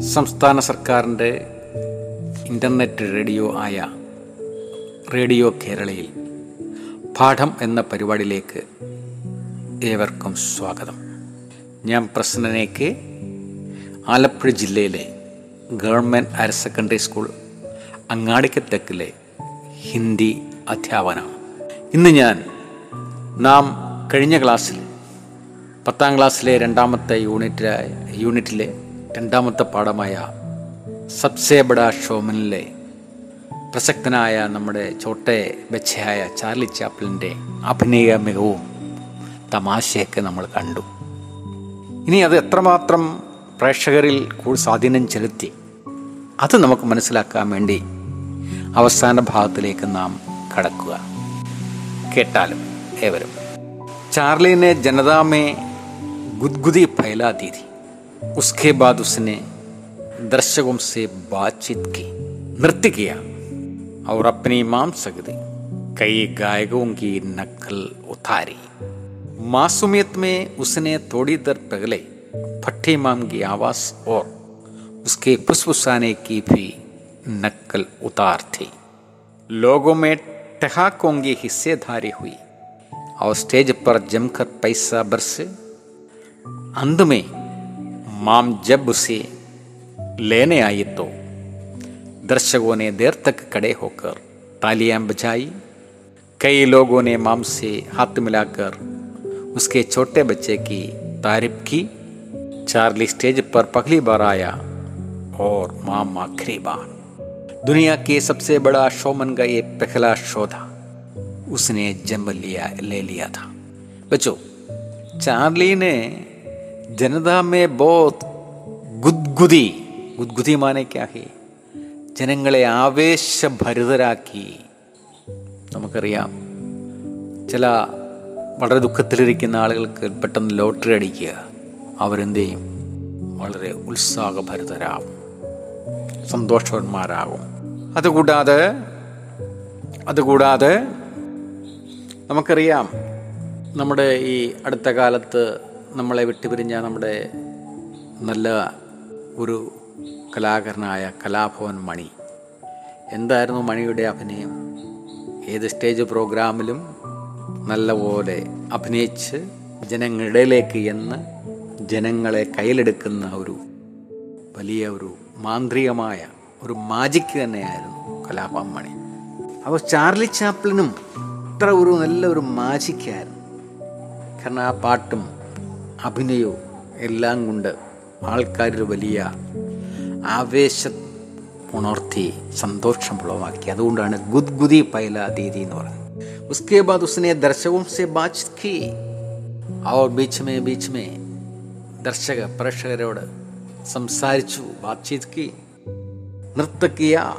സംസ്ഥാന സർക്കാരിന്റെ internet radio ആയ റേഡിയോ കേരളയിൽ പാഠം എന്ന പരിപാടിയിലേക്ക് ഏവർക്കും സ്വാഗതം. ഞാൻ പ്രസന്നനേക്ക് ആലപ്പുഴ ജില്ലയിലെ ഗവൺമെന്റ് ഹയർ സെക്കൻഡറി സ്കൂൾ അങ്ങാടിക്കത്തക്കിലെ ഹിന്ദി അധ്യാപനമാണ് ഇന്ന് ഞാൻ നാം കഴിഞ്ഞ ക്ലാസ്സിൽ പത്താം ക്ലാസ്സിലെ രണ്ടാമത്തെ യൂണിറ്റായ യൂണിറ്റിലെ രണ്ടാമത്തെ പാഠമായ സബ്സേ ബഡ ഷോമനിലെ പ്രസക്തനായ നമ്മുടെ ചോട്ടെ ബച്ചയായ ചാർലി ചാപ്ലിന്റെ അഭിനയ മികവും തമാശയൊക്കെ നമ്മൾ കണ്ടു. ഇനി അത് എത്രമാത്രം പ്രേക്ഷകരിൽ കൂടുതൽ സ്വാധീനം ചെലുത്തി അത് നമുക്ക് മനസ്സിലാക്കാൻ വേണ്ടി അവസാന ഭാഗത്തിലേക്ക് നാം കടക്കുക. കേട്ടാലും ഏവരും. ചാർലിനെ ജനതാമേ ഗുദ്ഗുദി ഫൈലാതീതി उसके बाद उसने दर्शकों से बातचीत की, नृत्य किया और अपनी माम सकती कई गायकों की नकल उतारी। मासूमियत में उसने थोड़ी देर पहले फट्टी माम की आवाज़ और उसके फुसफुसाने की भी नकल उतार थी। लोगों में ठहाकों की हिस्सेदारी हुई और स्टेज पर जमकर पैसा बरसे। अंत में माम जब उसे लेने आई तो दर्शकों ने देर तक खड़े होकर तालियाँ बजाई। कई लोगों ने माम से हाथ मिलाकर उसके छोटे बच्चे की तारीफ़ की। चार्ली स्टेज पर पहली बार आया और माम आखिरी बार। दुनिया के सबसे बड़ा शोमन का ये पहला शो था। उसने जन्म लिया, ले लिया था। बच्चों, चार्ली ने ജനതാ മേ ബോത് ഗുദ്ഗുദി ഗുദ്ഗുദി മാനയ്ക്കാഹി ജനങ്ങളെ ആവേശഭരിതരാക്കി. നമുക്കറിയാം ചില വളരെ ദുഃഖത്തിലിരിക്കുന്ന ആളുകൾക്ക് പെട്ടെന്ന് ലോട്ടറി അടിക്കുക അവരെന്ത് ചെയ്യും വളരെ ഉത്സാഹഭരിതരാകും സന്തോഷവന്മാരാകും. അതുകൂടാതെ അതുകൂടാതെ നമുക്കറിയാം നമ്മുടെ ഈ അടുത്ത കാലത്ത് നമ്മളെ വിട്ടുപിരിഞ്ഞ നമ്മുടെ നല്ല ഒരു കലാകാരനായ കലാഭവൻ മണി. എന്തായിരുന്നു മണിയുടെ അഭിനയം? ഏത് സ്റ്റേജ് പ്രോഗ്രാമിലും നല്ലപോലെ അഭിനയിച്ച് ജനങ്ങളിടയിലേക്ക് എന്ന് ജനങ്ങളെ കയ്യിലെടുക്കുന്ന ഒരു വലിയ ഒരു മാന്ത്രികമായ ഒരു മാജിക്ക് തന്നെയായിരുന്നു കലാഭവൻ മണി. അപ്പോൾ ചാർലി ചാപ്ലിനും അത്ര ഒരു നല്ല ഒരു മാജിക്കായിരുന്നു കാരണം ആ പാട്ടും അഭിനയവും എല്ലാം കൊണ്ട് ആൾക്കാരിൽ വലിയ ആവേശ ഉണർത്തി സന്തോഷം ഉളവാക്കി അതുകൊണ്ടാണ് ഗുദ്ഗുദി പൈല ദീദി എന്ന് പറയുന്നത്. ഉസ്കെ ബാദ് ഉസ്നെ दर्शकों സെ बातचीत की ബീച്ച് മേ ബീച്ച് മേ ദർശക പ്രേക്ഷകരോട് സംസാരിച്ചു ബാത്ചീത് കി. നൃത്തക്കിയ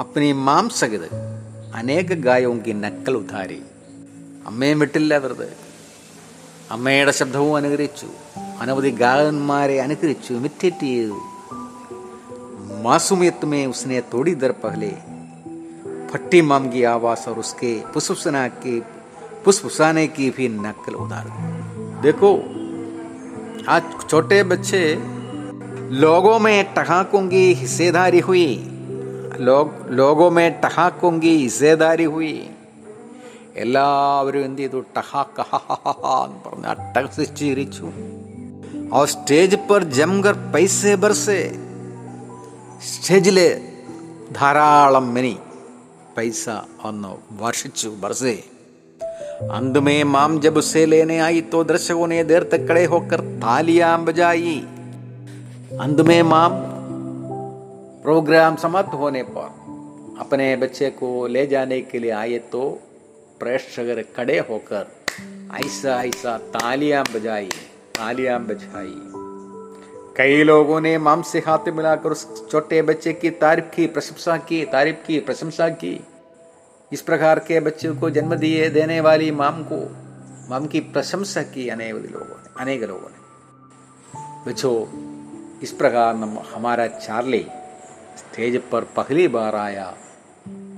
അപ്പനി മാംസകത്. അനേക ഗായവും നക്കൽ ഉധാരി. അമ്മയും വിട്ടില്ല വെറുതെ. അമ്മയുടെ ശബ്ദവും അനുകരിച്ചു അനവധി ഗായകന്മാരെ അനുകരിച്ചു ഇമിറ്റേറ്റ് ചെയ്തു मासूमियत में उसने थोड़ी देर पहले फट्टी माम की आवाज और उसके फुसफुसना की फुसफुसाने की भी नकल उतार देखो आज छोटे बच्चे लोगों में टहाकों की हिस्सेदारी हुई लोग लोगों में टहाकों की हिस्सेदारी हुई എല്ലാവരും എന്ത് ചെയ്തു ടഹാക്ക എന്ന് പറഞ്ഞ് അട്ടഹസിച്ച് ചിരിച്ചു ആ സ്റ്റേജ് പർ ജംഗർ പൈസേ ബർസേ സ്റ്റേജിൽ ധാരാളം മനി പൈസ വന്നു വർഷിച്ചു ബർസേ अंत में माम जब उसे लेने आई तो दर्शकों ने देर तक खड़े होकर तालियां बजाई अंत में माम प्रोग्राम समाप्त होने पर अपने बच्चे को ले जाने के लिए आए तो प्रेक्षक खड़े होकर ऐसा ऐसा तालियाँ बजाई तालियाँ बजाई कई लोगों ने माम से हाथ मिलाकर उस छोटे बच्चे की तारीफ़ की प्रशंसा की तारीफ़ की प्रशंसा की इस प्रकार के बच्चे को जन्म दिए देने वाली माम को माम की प्रशंसा की अनेक लोगों ने अनेक लोगों ने बच्चों इस प्रकार हम हमारा चार्ली स्टेज पर पहली बार आया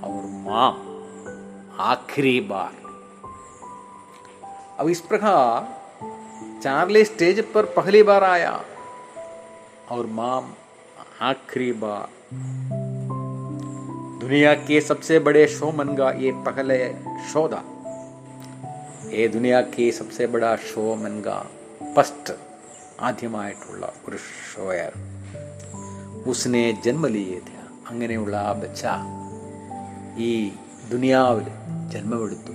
और माँ आखिरी बार अब इस प्रकार चार्ली स्टेज पर पहली बार आया और माम आखिरी बार दुनिया के सबसे बड़े शोमन का ये पहले शो था ये दुनिया के सबसे बड़ा शोमन का ഫസ്റ്റ് ആദ്യമായിട്ടുള്ള ഒരു ഷോയായിരുന്നു ഉസ്നെ ജന്മലിയേ ഥ അങ്ങനെയുള്ള ആ ബച്ച ഈ ദുനിയാവിൽ ജന്മമെടുത്തു.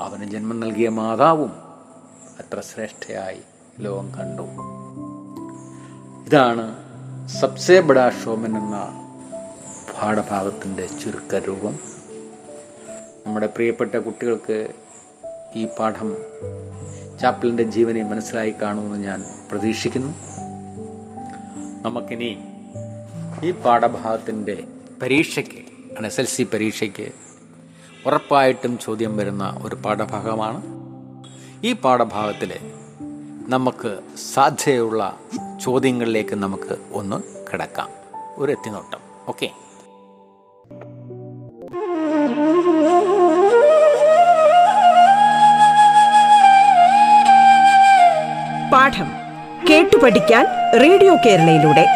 അവന് ജന്മം നൽകിയ മാതാവും അത്ര ശ്രേഷ്ഠയായി ലോകം കണ്ടു. ഇതാണ് സബ്സേ ബഡാ ഷോമൻ എന്ന പാഠഭാഗത്തിന്റെ ചുരുക്കരൂപം നമ്മുടെ പ്രിയപ്പെട്ട കുട്ടികൾക്ക് ഈ പാഠം ചാപ്പിളിന്റെ ജീവനെ മനസ്സിലായി കാണുമെന്ന് ഞാൻ പ്രതീക്ഷിക്കുന്നു. നമുക്കിനി ഈ പാഠഭാഗത്തിന്റെ പരീക്ഷയ്ക്ക് എസ് എൽ സി പരീക്ഷയ്ക്ക് ഉറപ്പായിട്ടും ചോദ്യം വരുന്ന ഒരു പാഠഭാഗമാണ്. ഈ പാഠഭാഗത്തിൽ നമുക്ക് സാധ്യതയുള്ള ചോദ്യങ്ങളിലേക്ക് നമുക്ക് ഒന്ന് കിടക്കാം. ഒരു എത്തിനോട്ടം. ഓക്കെ. പാഠം കേട്ടു പഠിക്കാൻ റേഡിയോ കേരളയിലൂടെ.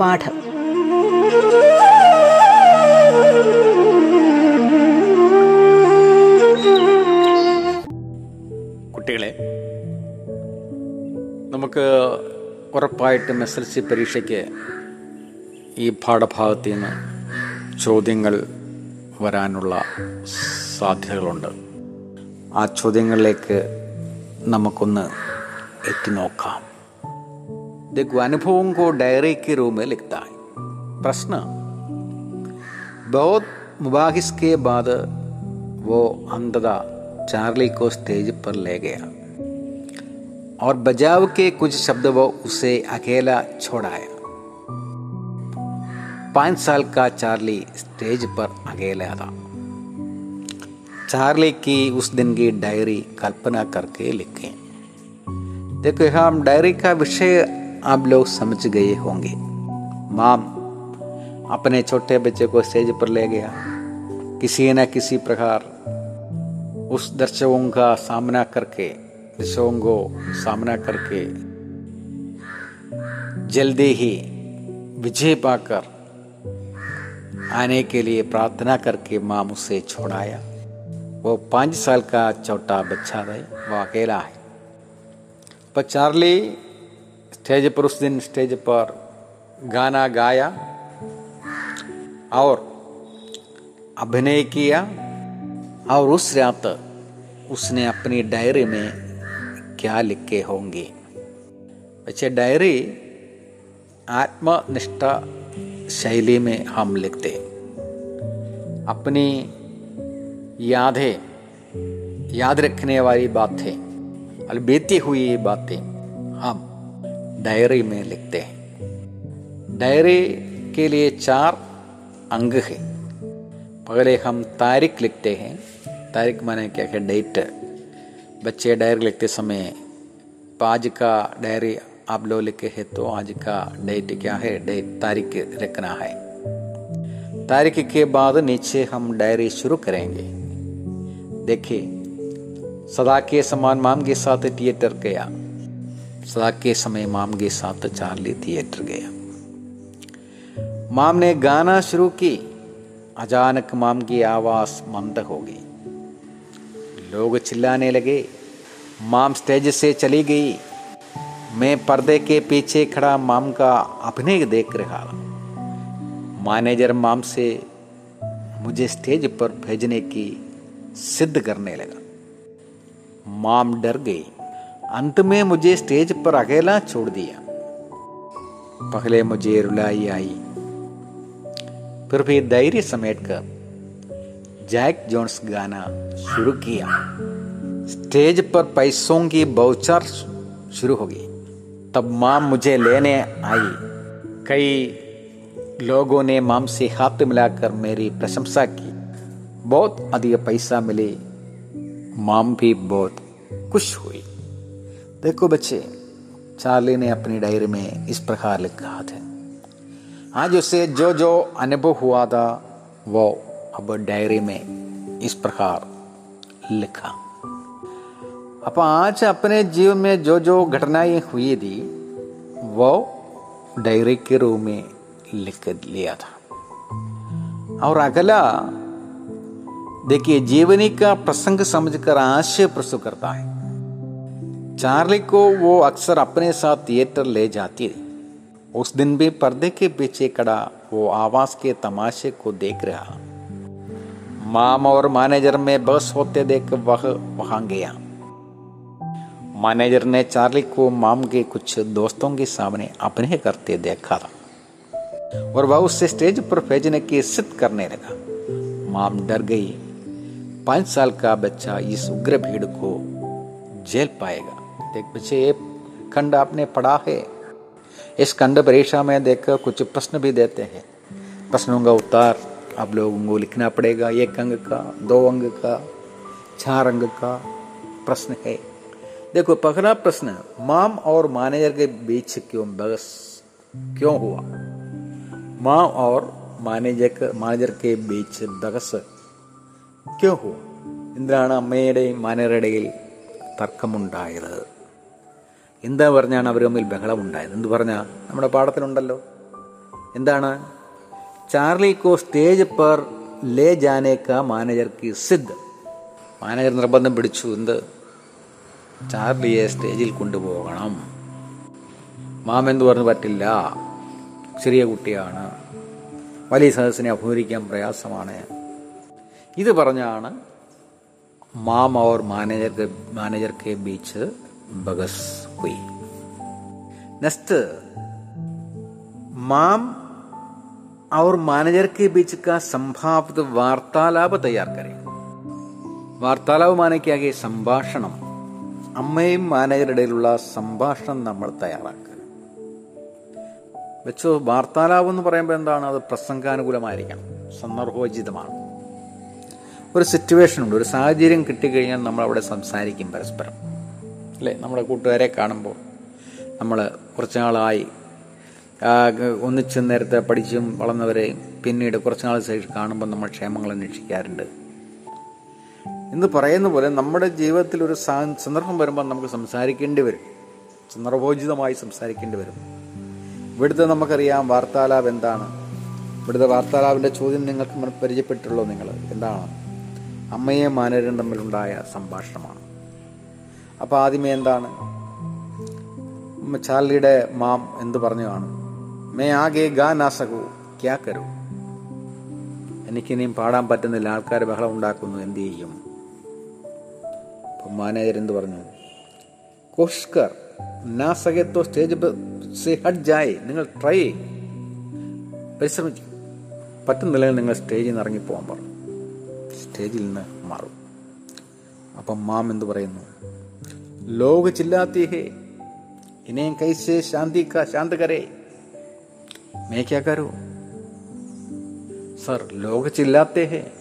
പാഠം. കുട്ടികളെ നമുക്ക് ഉറപ്പായിട്ടും എസ് എൽ സി പരീക്ഷയ്ക്ക് ഈ പാഠഭാഗത്ത് നിന്ന് ചോദ്യങ്ങൾ വരാനുള്ള സാധ്യതകളുണ്ട്. ആ ചോദ്യങ്ങളിലേക്ക് നമുക്കൊന്ന് എത്തി നോക്കാം. देखो, अनुभवों को डायरी के रूप में लिखता है। प्रश्न बहुत मुबाहिस के बाद वो अंततः चार्ली को स्टेज पर ले गया। और बजाव के कुछ शब्द वो उसे अकेला छोड़ाया। पाँच साल का चार्ली स्टेज पर अकेला था। चार्ली की उस दिन की डायरी कल्पना करके लिखें। देखो हम डायरी का विषय आप लोग समझ गए होंगे। माम, अपने छोटे बच्चे को स्टेज पर ले गया। किसी न किसी प्रकार उस दर्शकों का सामना करके, दर्शकों को सामना करके जल्दी ही विजय पाकर आने के लिए प्रार्थना करके माम उसे छोड़ाया। वो पाँच साल का छोटा बच्चा है वो अकेला है। पर चार्ली स्टेज पर, उस दिन स्टेज पर गाना गाया और अभिनय किया और उस रात उसने अपनी डायरी में क्या लिखे होंगे। बच्चे, डायरी आत्मनिष्ठा शैली में हम लिखते अपनी यादें, याद रखने वाली बातें, और बीती हुई बातें हम डायरी में लिखते हैं। डायरी के लिए चार अंग है। पहले हम तारीख लिखते हैं। तारीख माने क्या है? डेट बच्चे डायरी लिखते समय आज का डायरी आप लोग लिखे हैं तो आज का डेट क्या है? डेट तारीख लिखना है। तारीख के बाद नीचे हम डायरी शुरू करेंगे। देखिए, सदा के समान माम के साथ थिएटर गया। सदा के समय माम के साथ चार्ली थिएटर गया। माम ने गाना शुरू की। अचानक माम की आवाज़ मंद हो गई। लोग चिल्लाने लगे। माम स्टेज से चली गई। मैं पर्दे के पीछे खड़ा माम का अभिनय देख रहा। मैनेजर माम से मुझे स्टेज पर भेजने की सिद्ध करने लगा। माम डर गई। अंत में मुझे स्टेज पर अकेला छोड़ दिया। पहले मुझे रुलाई आई। फिर भी धैर्य समेट कर जैक जोन्स गाना शुरू किया। स्टेज पर पैसों की बौछार शुरू हो गई। तब माम मुझे लेने आई। कई लोगों ने माम से हाथ मिलाकर मेरी प्रशंसा की। बहुत अधिक पैसा मिले। माम भी बहुत खुश हुई। देखो बच्चे, चार्ली ने अपनी डायरी में इस प्रकार लिखा था। आज उसे जो जो अनुभव हुआ था, वो अब डायरी में इस प्रकार लिखा। अब आज अपने जीवन में जो जो घटनाएँ हुई थी, वो डायरी के रूप में लिख लिया था। और अगला, देखिए, जीवनी का प्रसंग समझकर आशय प्रस्तुत करता है। चार्ली को वो अक्सर अपने साथ थिएटर ले जाती थी उस दिन भी पर्दे के पीछे खड़ा वो आवाज़ के तमाशे को देख रहा। माम और मैनेजर में बस होते देख वह वहाँ गया। मैनेजर ने चार्ली को माम के कुछ दोस्तों के सामने अपने करते देखा था और वह उससे स्टेज पर भेजने की सिद्ध करने लगा। माम डर गई, पाँच साल का बच्चा इस उग्र भीड़ को जेल पाएगा। देख बच्चे ये खंड आपने पढ़ा है इस खंड परीक्षा में देखकर कुछ प्रश्न भी देते हैं प्रश्नों का उत्तर आप लोगों को लिखना पड़ेगा एक अंक का दो अंक का चार अंक का प्रश्न है देखो पहला प्रश्न माम और मैनेजर के बीच क्यों बहस क्यों हुआ माँ और മാനേജർക്ക് മാനേജർക്ക് ബീച്ച് ബഹസ് ക്യോ ഹോ എന്തിനാണ് അമ്മയുടെയും മാനേജറുടെയിൽ തർക്കമുണ്ടായത്. എന്താ പറഞ്ഞാണ് അവർ തമ്മിൽ ബഹളമുണ്ടായത്? എന്ത് പറഞ്ഞാൽ നമ്മുടെ പാഠത്തിലുണ്ടല്ലോ. എന്താണ്? ചാർലി കോ സ്റ്റേജ് പെർ ലേ ജാനേക്ക മാനേജർക്ക് സിദ്ധ് മാനേജർ നിർബന്ധം പിടിച്ചു. എന്ത്? ചാർലിയെ സ്റ്റേജിൽ കൊണ്ടുപോകണം. മാം എന്ന് പറഞ്ഞു? പറ്റില്ല. ചെറിയ കുട്ടിയാണ്. വലിയ സദസ്സിനെ അഭിമുഖിക്കാൻ പ്രയാസമാണ്. ഇത് പറഞ്ഞാണ് മാം और मैनेजर के मैनेजर के बीच बगस हुई नेक्स्ट माम और मैनेजर के बीच का संभावित वार्तालाप तैयार करें വാർത്താലാവ് മാനയ്ക്കാകെ സംഭാഷണം അമ്മയും മാനേജറുടെ ഇടയിലുള്ള സംഭാഷണം നമ്മൾ തയ്യാറാക്കുക വെച്ചോ വാർത്താലാവ് എന്ന് പറയുമ്പോൾ എന്താണ് അത് പ്രസംഗാനുകൂലമായിരിക്കണം സന്ദർഭോചിതമാണ് ഒരു സിറ്റുവേഷൻ ഉണ്ട്. ഒരു സാഹചര്യം കിട്ടിക്കഴിഞ്ഞാൽ നമ്മൾ അവിടെ സംസാരിക്കും പരസ്പരം. അല്ലേ? നമ്മുടെ കൂട്ടുകാരെ കാണുമ്പോൾ നമ്മൾ കുറച്ച് നാളായി ഒന്നിച്ച് നേരത്തെ പഠിച്ചും വളർന്നവരെ പിന്നീട് കുറച്ച് നാൾ ശേഷം കാണുമ്പോൾ നമ്മൾ ക്ഷേമങ്ങൾ അന്വേഷിക്കാറുണ്ട്. എന്ന് പറയുന്ന പോലെ നമ്മുടെ ജീവിതത്തിൽ ഒരു സന്ദർഭം വരുമ്പോൾ നമുക്ക് സംസാരിക്കേണ്ടി വരും. സന്ദർഭോചിതമായി സംസാരിക്കേണ്ടി വരും. ഇവിടുത്തെ നമുക്കറിയാം വാർത്താലാപ് എന്താണ്? ഇവിടുത്തെ വാർത്താലാപിന്റെ ചോദ്യം നിങ്ങൾക്ക് പരിചയപ്പെട്ടുള്ളൂ നിങ്ങൾ? എന്താണ്? അമ്മയും മാനരും തമ്മിലുണ്ടായ സംഭാഷണമാണ്. അപ്പോൾ ആദ്യമേ എന്താണ്? ചാർലിയുടെ മാം എന്ത് പറഞ്ഞു കാണും? മേ ആകെ ഗാ നാസകു ക്യാ കരു? എനിക്കിനിയും പാടാൻ പറ്റുന്നില്ല ആൾക്കാർ ബഹളം ഉണ്ടാക്കുന്നു എന്ത് ചെയ്യും? അപ്പം മാനേജർ എന്ത് പറഞ്ഞു? കോഷ്കർ നാസകത്തോ സ്റ്റേജ് സേ ഹട്ട് ജായ് നിങ്ങൾ ട്രൈ പരിശ്രമിക്കും. പറ്റുന്നില്ലെങ്കിൽ നിങ്ങൾ സ്റ്റേജിൽ നിന്ന് ഇറങ്ങിപ്പോകാൻ പറഞ്ഞു സ്റ്റേജിൽ നിന്ന് മാറും. അപ്പം മാം എന്ന് പറയുന്നു? ലോക ചില്ലാത്തി ഹേ ഇനേം കൈസേ ശാന്തി കാ ശാന്ത് കരേ മേ സർ ലോക ചില്ലാത്തേ ഹേ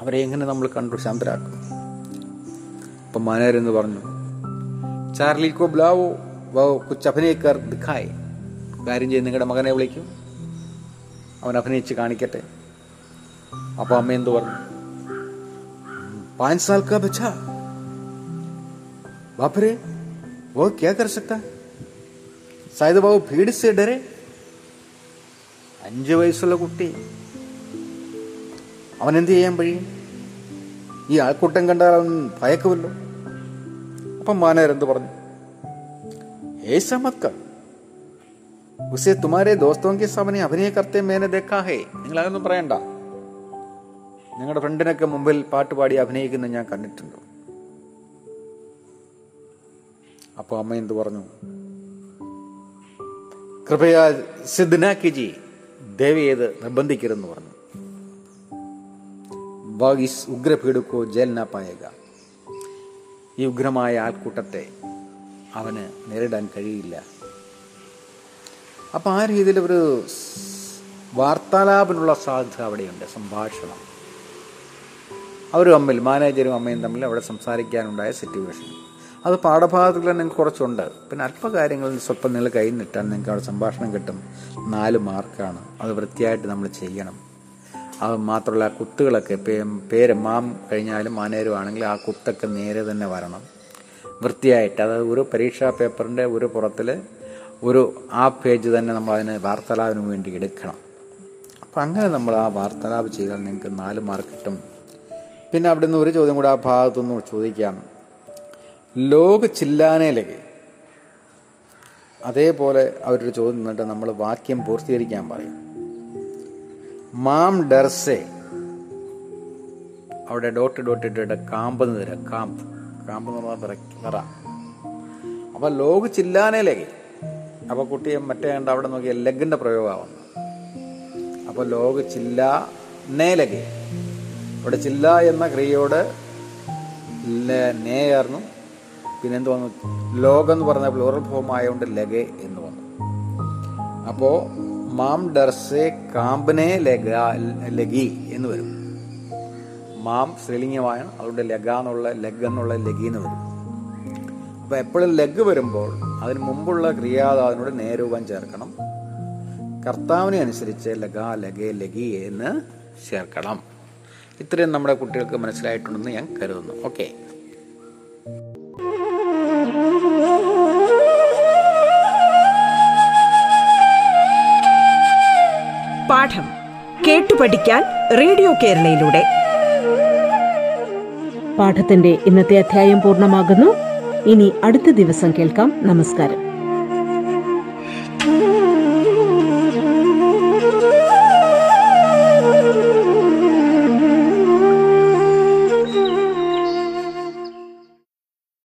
അവരെ എങ്ങനെ നമ്മൾ കണ്ടു ശാന്തരാക്കും? അപ്പം മാനേരെന്ന് പറഞ്ഞു? ചാർലി കോ ബ്ലാവോ വോ കുച്ച് അഭിനയിക്കാർ ദിഖായ് കാര്യം ചെയ്ത് നിങ്ങളുടെ മകനെ വിളിക്കും. അവൻ അഭിനയിച്ച് കാണിക്കട്ടെ. അപ്പൊ അമ്മ എന്ത് പറഞ്ഞു പാഞ്ച് സാൽ കാ ബച്ചാ ബാപ്പരെ वो क्या कर सकता है शायद वो भीड़ से डरे അഞ്ച് വയസ്സുള്ള കുട്ടി അവൻ എന്ത് ചെയ്യാൻ കഴിയും ഈ ആൾക്കൂട്ടം കണ്ടാൽ അവൻ ഭയക്കുമല്ലോ അപ്പം മാനേരെന്ത് പറഞ്ഞു ഏ ചമത്കർ ഉസെ തുമാരെ ദോസ്തോങ്കി സാമനെ അഭിനയ കർത്തെ മേനെ ദേക്കാഹേ നിങ്ങൾ അതൊന്നും പറയണ്ട നിങ്ങളുടെ ഫ്രണ്ടിനൊക്കെ മുമ്പിൽ പാട്ട് പാടി അഭിനയിക്കുന്ന ഞാൻ കണ്ടിട്ടുണ്ട്. അപ്പോൾ അമ്മ എന്ത് പറഞ്ഞു? കൃപയാ സിദ്ധനാക്കിജി ദേവി ഏത് നിർബന്ധിക്കരുതെന്ന് പറഞ്ഞു. വാഗിസ് ഉഗ്രപീഡുക്കോ ജേൽന പായക ഈ ഉഗ്രമായ ആൾക്കൂട്ടത്തെ അവന് നേരിടാൻ കഴിയില്ല. അപ്പം ആ രീതിയിൽ ഒരു വാർത്താലാപനുള്ള സാധ്യത അവിടെയുണ്ട് സംഭാഷണം. അവർ തമ്മിൽ മാനേജരും അമ്മയും തമ്മിൽ അവിടെ സംസാരിക്കാനുണ്ടായ സിറ്റുവേഷൻ അത് പാഠഭാഗത്തിൽ നിങ്ങൾക്ക് കുറച്ചുണ്ട്. പിന്നെ അല്പ കാര്യങ്ങൾ സ്വല്പം നിങ്ങൾ കൈ നിട്ടാൽ നിങ്ങൾക്ക് അവിടെ സംഭാഷണം കിട്ടും. നാല് മാർക്കാണ്. അത് വൃത്തിയായിട്ട് നമ്മൾ ചെയ്യണം. അത് മാത്രമല്ല ആ കുത്തുകളൊക്കെ പേര് മാം കഴിഞ്ഞാലും മാനേരും ആണെങ്കിൽ ആ കുത്തൊക്കെ നേരെ തന്നെ വരണം. വൃത്തിയായിട്ട്. അതായത് ഒരു പരീക്ഷാ പേപ്പറിന്റെ ഒരു പുറത്തിൽ ഒരു ആ പേജ് തന്നെ നമ്മൾ അതിന് വാർത്താലാപിന് വേണ്ടി എടുക്കണം. അപ്പം അങ്ങനെ നമ്മൾ ആ വാർത്താലാപ് ചെയ്താൽ നിങ്ങൾക്ക് നാല് മാർക്ക് കിട്ടും. പിന്നെ അവിടെ നിന്ന് ഒരു ചോദ്യം കൂടെ ആ ഭാഗത്തുനിന്ന് ചോദിക്കാം. ലോക ചില്ലാനയിലേക്ക് അതേപോലെ അവരൊരു ചോദ്യം നിന്നിട്ട് നമ്മൾ വാക്യം പൂർത്തീകരിക്കാൻ പറയും. മാം ഡർസെ. അവിടെ ഡോട്ട് ഡോട്ട് ഇട്ടിട്ട് കാമ്പ് തരാം. കാമ്പ്. കാമ്പ് എന്ന് പറഞ്ഞാൽ വിറ അപ്പൊ ലോക ചില്ലാനയിലേക്ക് അപ്പൊ കുട്ടിയെ മറ്റേ കണ്ട് അവിടെ നോക്കിയ ലെഗിന്റെ പ്രയോഗമാവുന്നു. അപ്പൊ ലോക ചില്ലാനയിലേക്ക് ഇവിടെ ചില്ല എന്ന ക്രിയയോട് നേയായിരുന്നു പിന്നെ എന്ത് വന്നു? ലോകം എന്ന് പറഞ്ഞ പ്ലൂറൽ ഫോം ആയതുകൊണ്ട് ലഗെ എന്ന് വന്നു. അപ്പോ മാം ഡർസെ കാമ്പനെ ലഗ ലഗി എന്ന് വരും. മാം സ്ത്രീലിംഗമാണ് അതുകൊണ്ട് ലഗ എന്നുള്ള ലഗ് എന്നുള്ള ലഗി എന്ന് വരും. അപ്പൊ എപ്പോഴും ലഗ് വരുമ്പോൾ അതിന് മുമ്പുള്ള ക്രിയാധാവിനോട് നേരൂപം ചേർക്കണം. കർത്താവിനെ അനുസരിച്ച് ലഗ ലഗെ ലഗി എന്ന് ചേർക്കണം. ഇത്രയും നമ്മുടെ കുട്ടികൾക്ക് മനസ്സിലായിട്ടുണ്ടെന്ന് ഞാൻ കരുതുന്നു. ഓക്കെ പാഠം കേട്ടു പഠിക്കാൻ റേഡിയോ കേരളയിലൂടെ. പാഠത്തിന്റെ ഇന്നത്തെ അധ്യായം പൂർണമാകുന്നു. ഇനി അടുത്ത ദിവസം കേൾക്കാം. നമസ്കാരം.